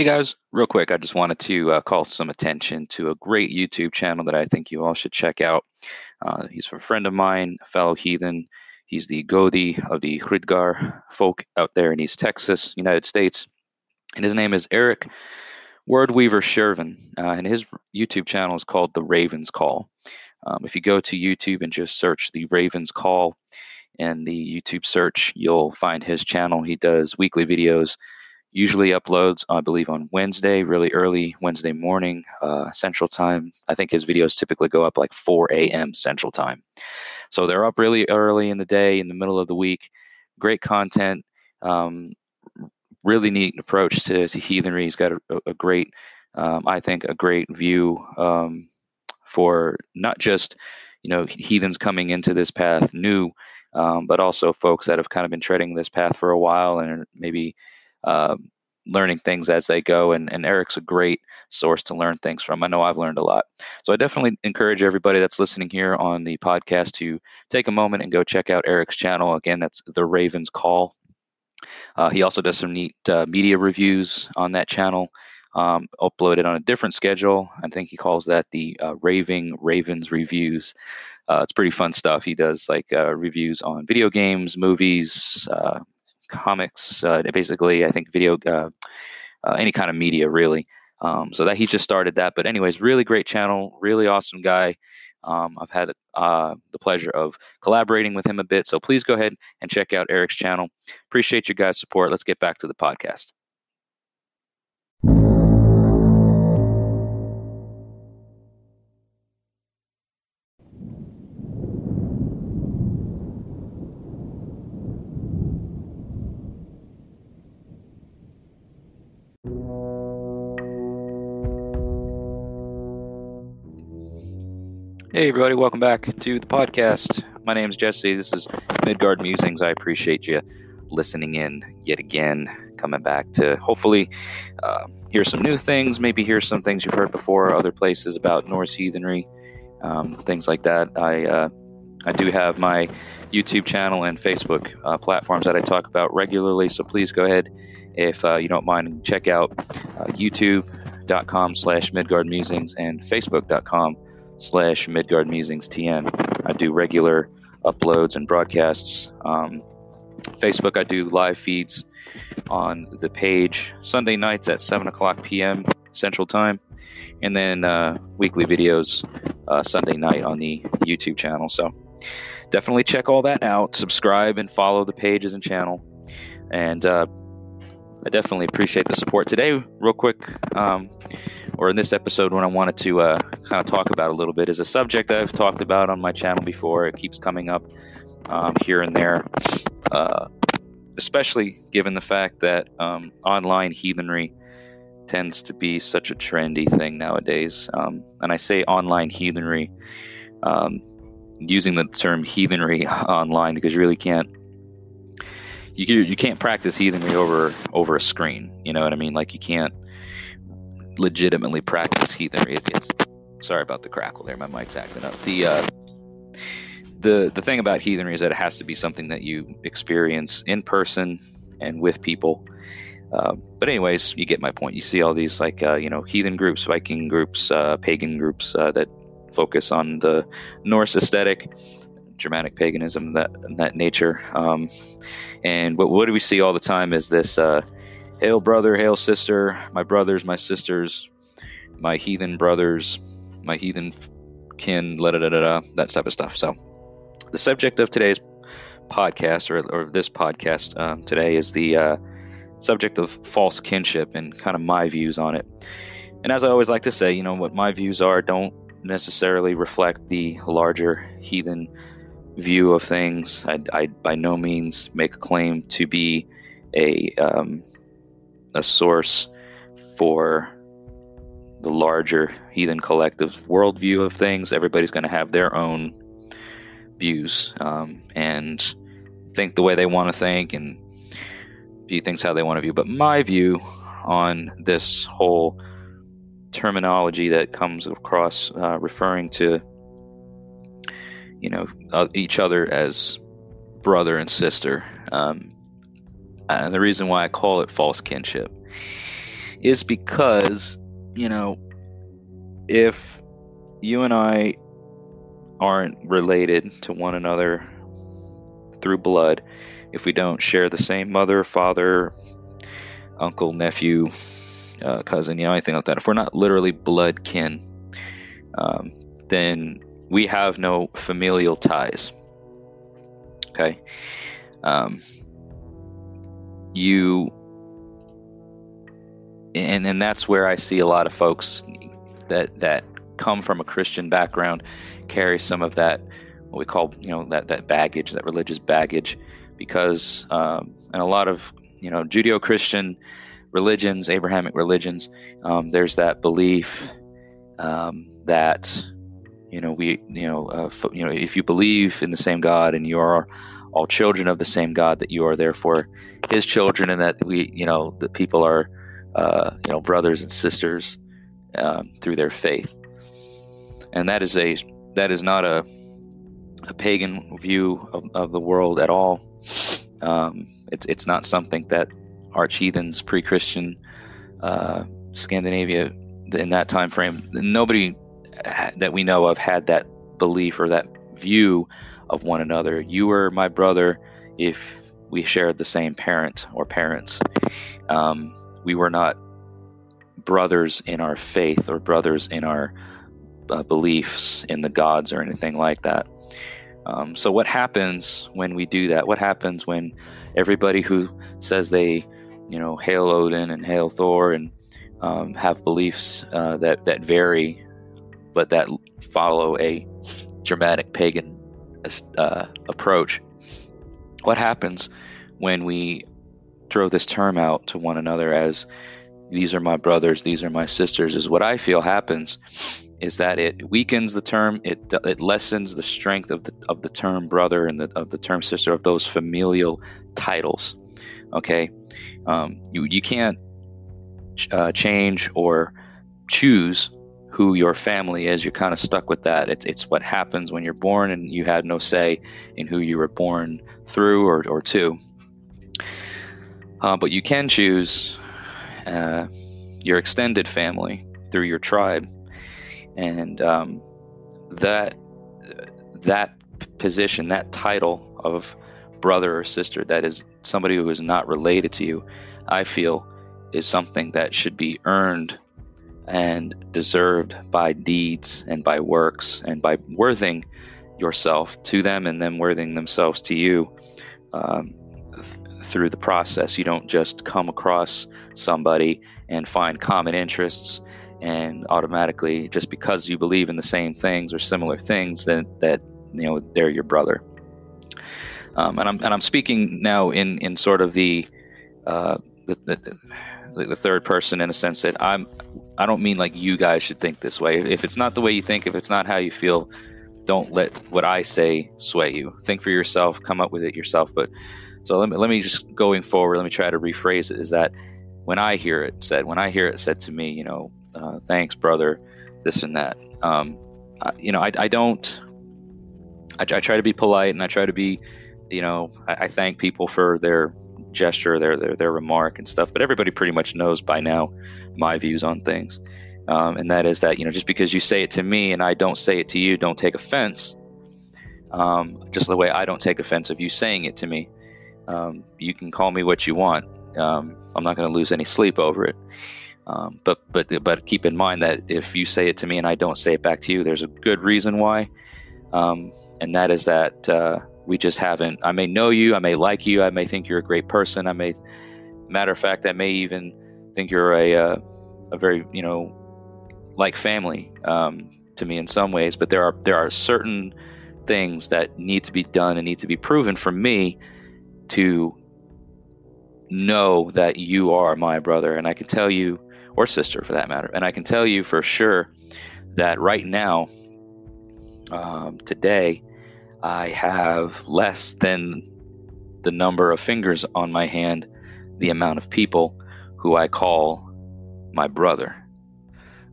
Hey guys, real quick, I just wanted to uh, call some attention to a great YouTube channel that I think you all should check out. Uh, he's a friend of mine, a fellow heathen. He's the Godi of the Hridgar folk out there in East Texas, United States. And his name is Eric Wordweaver Shervin. Uh, and his YouTube channel is called The Raven's Call. Um, if you go to YouTube and just search The Raven's Call in the YouTube search, you'll find his channel. He does weekly videos usually uploads, I believe, on Wednesday, really early Wednesday morning, uh, Central Time. I think his videos typically go up like 4 a.m. Central Time. So they're up really early in the day, in the middle of the week. Great content. Um, really neat approach to, to heathenry. He's got a, a great, um, I think, a great view um, for not just, you know, heathens coming into this path new, um, but also folks that have kind of been treading this path for a while and maybe uh, learning things as they go. And, and Eric's a great source to learn things from. I know I've learned a lot. So I definitely encourage everybody that's listening here on the podcast to take a moment and go check out Eric's channel. Again, that's The Raven's Call. Uh, he also does some neat uh, media reviews on that channel, um, uploaded on a different schedule. I think he calls that the uh, Raving Ravens Reviews. Uh, it's pretty fun stuff. He does like uh, reviews on video games, movies, uh, comics, uh, basically, I think video, uh, uh, any kind of media, really. Um, so that he just started that. But anyways, really great channel, really awesome guy. Um, I've had uh, the pleasure of collaborating with him a bit. So please go ahead and check out Eric's channel. Appreciate your guys' support. Let's get back to the podcast. Everybody, welcome back to the podcast. My name is Jesse. This is Midgard Musings. I appreciate you listening in yet again, coming back to hopefully uh, hear some new things, maybe hear some things you've heard before, other places about Norse heathenry, um, things like that. I, uh, I do have my YouTube channel and Facebook uh, platforms that I talk about regularly, so please go ahead if uh, you don't mind check out uh, youtube.com slash Midgard Musings and facebook.com slash Midgard Musings TN. I do regular uploads and broadcasts. Um, Facebook, I do live feeds on the page Sunday nights at 7 o'clock p.m. Central Time, and then uh, weekly videos uh, Sunday night on the YouTube channel. So definitely check all that out. Subscribe and follow the pages and channel. And uh, I definitely appreciate the support. Today, real quick, um, or in this episode, what I wanted to uh, kind of talk about a little bit is a subject I've talked about on my channel before. It keeps coming up um, here and there, uh, especially given the fact that um, online heathenry tends to be such a trendy thing nowadays. Um, and I say online heathenry um, using the term heathenry online because you really can't you you can't practice heathenry over over a screen. You know what I mean? Like you can't legitimately practice heathenry. It's, sorry about the crackle there. My mic's acting up. The uh, the the thing about heathenry is that it has to be something that you experience in person and with people. Uh, but anyways, you get my point. You see all these like uh, you know heathen groups, Viking groups, uh, pagan groups uh, that focus on the Norse aesthetic, Germanic paganism, that that nature. Um, and what, what do we see all the time is this uh, hail brother, hail sister, my brothers, my sisters, my heathen brothers, my heathen kin, da da da da, that type of stuff. So, the subject of today's podcast, or, or this podcast um, today, is the uh, subject of false kinship and kind of my views on it. And as I always like to say, you know, what my views are don't necessarily reflect the larger heathen view of things. I, I by no means make a claim to be a um, a source for the larger heathen collective worldview of things. Everybody's going to have their own views um, and think the way they want to think and view things how they want to view. But my view on this whole terminology that comes across uh, referring to you know uh, each other as brother and sister. Um, and the reason why i call it false kinship is because you know if you and i aren't related to one another through blood if we don't share the same mother father uncle nephew uh, cousin, you know, anything like that, if we're not literally blood kin, um, then we have no familial ties. Okay. Um, you, and and that's where I see a lot of folks that that come from a Christian background carry some of that what we call you know that that baggage, that religious baggage, because um, and a lot of you know Judeo-Christian religions, Abrahamic religions, um, there's that belief um, that you know we you know uh, you know if you believe in the same God and you are all children of the same God, that you are therefore His children, and that we you know that people are uh, you know brothers and sisters um, through their faith, and that is a that is not a a pagan view of, of the world at all. Um, it's it's not something that arch heathens, pre-Christian uh, Scandinavia in that time frame. Nobody that we know of had that belief or that view of one another. You were my brother if we shared the same parent or parents. Um, we were not brothers in our faith or brothers in our uh, beliefs in the gods or anything like that. Um, so, what happens when we do that? What happens when everybody who says they you know, hail Odin and hail Thor and um, have beliefs uh, that that vary, but that follow a Germanic pagan uh, approach. What happens when we throw this term out to one another as "these are my brothers, these are my sisters"? Is what I feel happens is that it weakens the term, it it lessens the strength of the of the term brother and the, of the term sister of those familial titles. Okay, um, you you can't uh, change or choose who your family is. You're kind of stuck with that. It's it's what happens when you're born, and you had no say in who you were born through or or to. Uh, but you can choose uh, your extended family through your tribe, and um, that that position, that title of brother or sister that is somebody who is not related to you, I feel is something that should be earned and deserved by deeds and by works and by worthing yourself to them and them worthing themselves to you um, th- through the process. You don't just come across somebody and find common interests and automatically just because you believe in the same things or similar things that that you know they're your brother um, and I'm and I'm speaking now in in sort of the, uh, the, the the third person in a sense that I'm I don't mean like you guys should think this way. If it's not the way you think, if it's not how you feel, don't let what I say sway you. Think for yourself, come up with it yourself. But so let me let me just going forward. Let me try to rephrase it. Is that when I hear it said, when I hear it said to me, you know, uh, thanks, brother, this and that. Um, uh, you know, I, I don't. I, I try to be polite and I try to be you know, I, I thank people for their gesture, their, their their remark and stuff. But everybody pretty much knows by now my views on things, um, and that is that you know just because you say it to me and I don't say it to you, don't take offense. Um, just the way I don't take offense of you saying it to me. Um, you can call me what you want. Um, I'm not going to lose any sleep over it. Um, but but but keep in mind that if you say it to me and I don't say it back to you, there's a good reason why, um, and that is that uh, we just haven't i may know you i may like you i may think you're a great person i may matter of fact i may even think you're a uh, a very you know like family um, to me in some ways but there are there are certain things that need to be done and need to be proven for me to know that you are my brother. And I can tell you, or sister for that matter, and I can tell you for sure that right now, um, today, I have less than the number of fingers on my hand, the amount of people who I call my brother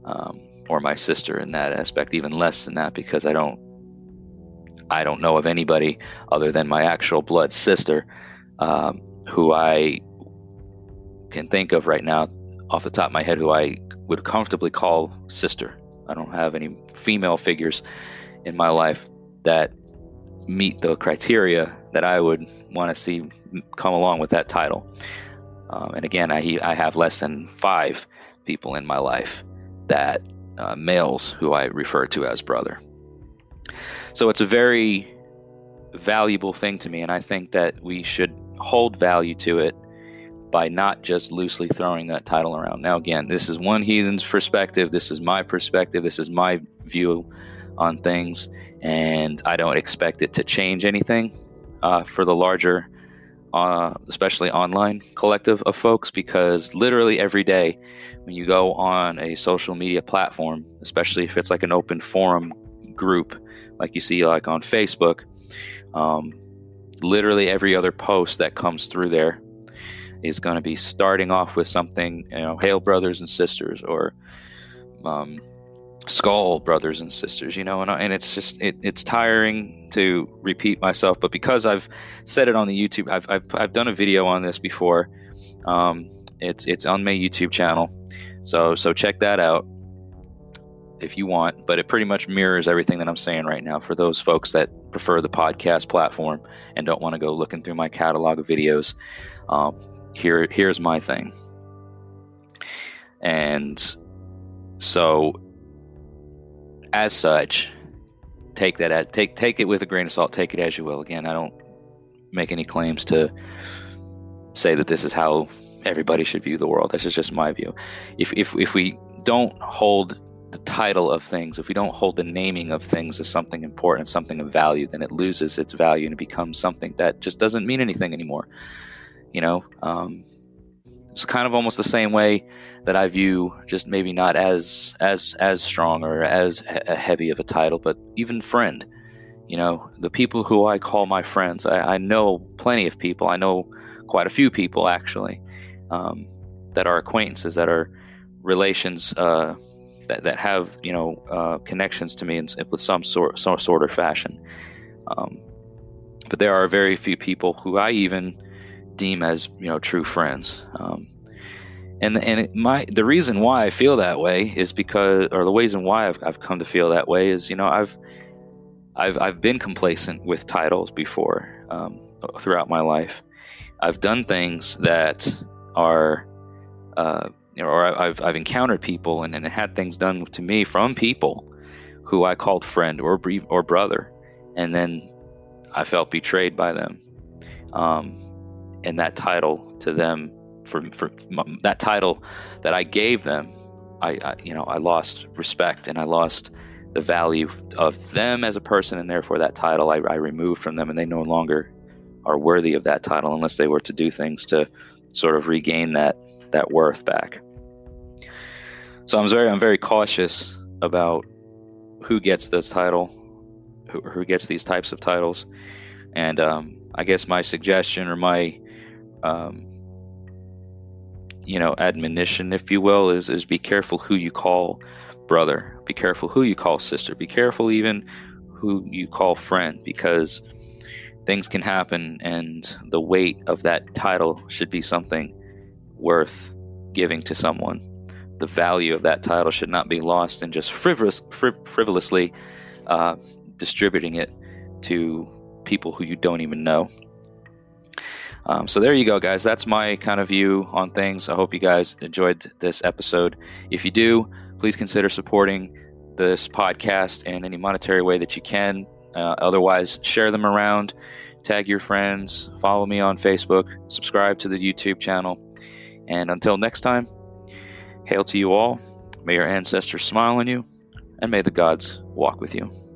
um, or my sister in that aspect, even less than that because I don't I don't know of anybody other than my actual blood sister um, who I can think of right now off the top of my head who I would comfortably call sister. I don't have any female figures in my life that meet the criteria that I would want to see come along with that title. Um, and again, I, I have less than five people in my life that uh, males who I refer to as brother. So it's a very valuable thing to me, and I think that we should hold value to it by not just loosely throwing that title around. Now, again, this is one heathen's perspective. This is my perspective. This is my view on things, and I don't expect it to change anything uh, for the larger, uh, especially online collective of folks, because literally every day when you go on a social media platform, especially if it's like an open forum group, like you see like on Facebook, um, literally every other post that comes through there is going to be starting off with something, you know, hail brothers and sisters, or um, skull brothers and sisters, you know, and, and it's just it, it's tiring to repeat myself. But because I've said it on the YouTube, I've I've, I've done a video on this before. Um, it's it's on my YouTube channel, so so check that out if you want. But it pretty much mirrors everything that I'm saying right now for those folks that prefer the podcast platform and don't want to go looking through my catalog of videos. Um, here here's my thing, and so as such, take that at, take take it with a grain of salt. Take it as you will. Again, I don't make any claims to say that this is how everybody should view the world. This is just my view. If if if we don't hold the title of things, if we don't hold the naming of things as something important, something of value, then it loses its value and it becomes something that just doesn't mean anything anymore. You know, um, it's kind of almost the same way that I view just maybe not as as as strong or as he- heavy of a title, but even friend. You know, the people who I call my friends. I, I know plenty of people. I know quite a few people actually um, that are acquaintances, that are relations, uh, that that have you know uh, connections to me in, with some sort some sort of fashion. Um, but there are very few people who I even deem as you know true friends. Um, and and my the reason why I feel that way is because, or the reason why I've I've come to feel that way is you know I've I've I've been complacent with titles before um, throughout my life. I've done things that are, uh, or I've I've encountered people and, and had things done to me from people who I called friend or or brother, and then I felt betrayed by them. Um, and that title to them for, for that title that I gave them, I, I, you know I lost respect and I lost the value of them as a person, and therefore that title I, I removed from them, and they no longer are worthy of that title unless they were to do things to sort of regain that that worth back. So I'm very I'm very cautious about who gets this title, who, who gets these types of titles, and um, I guess my suggestion or my um, you know admonition if you will is is be careful who you call brother. Be careful who you call sister. Be careful even who you call friend because things can happen and the weight of that title should be something worth giving to someone. The value of that title should not be lost in just frivolous, frivolously uh, distributing it to people who you don't even know um, so there you go, guys. That's my kind of view on things. I hope you guys enjoyed this episode. If you do, please consider supporting this podcast in any monetary way that you can. Uh, otherwise, share them around, tag your friends, follow me on Facebook, subscribe to the YouTube channel. And until next time, hail to you all. May your ancestors smile on you, and may the gods walk with you.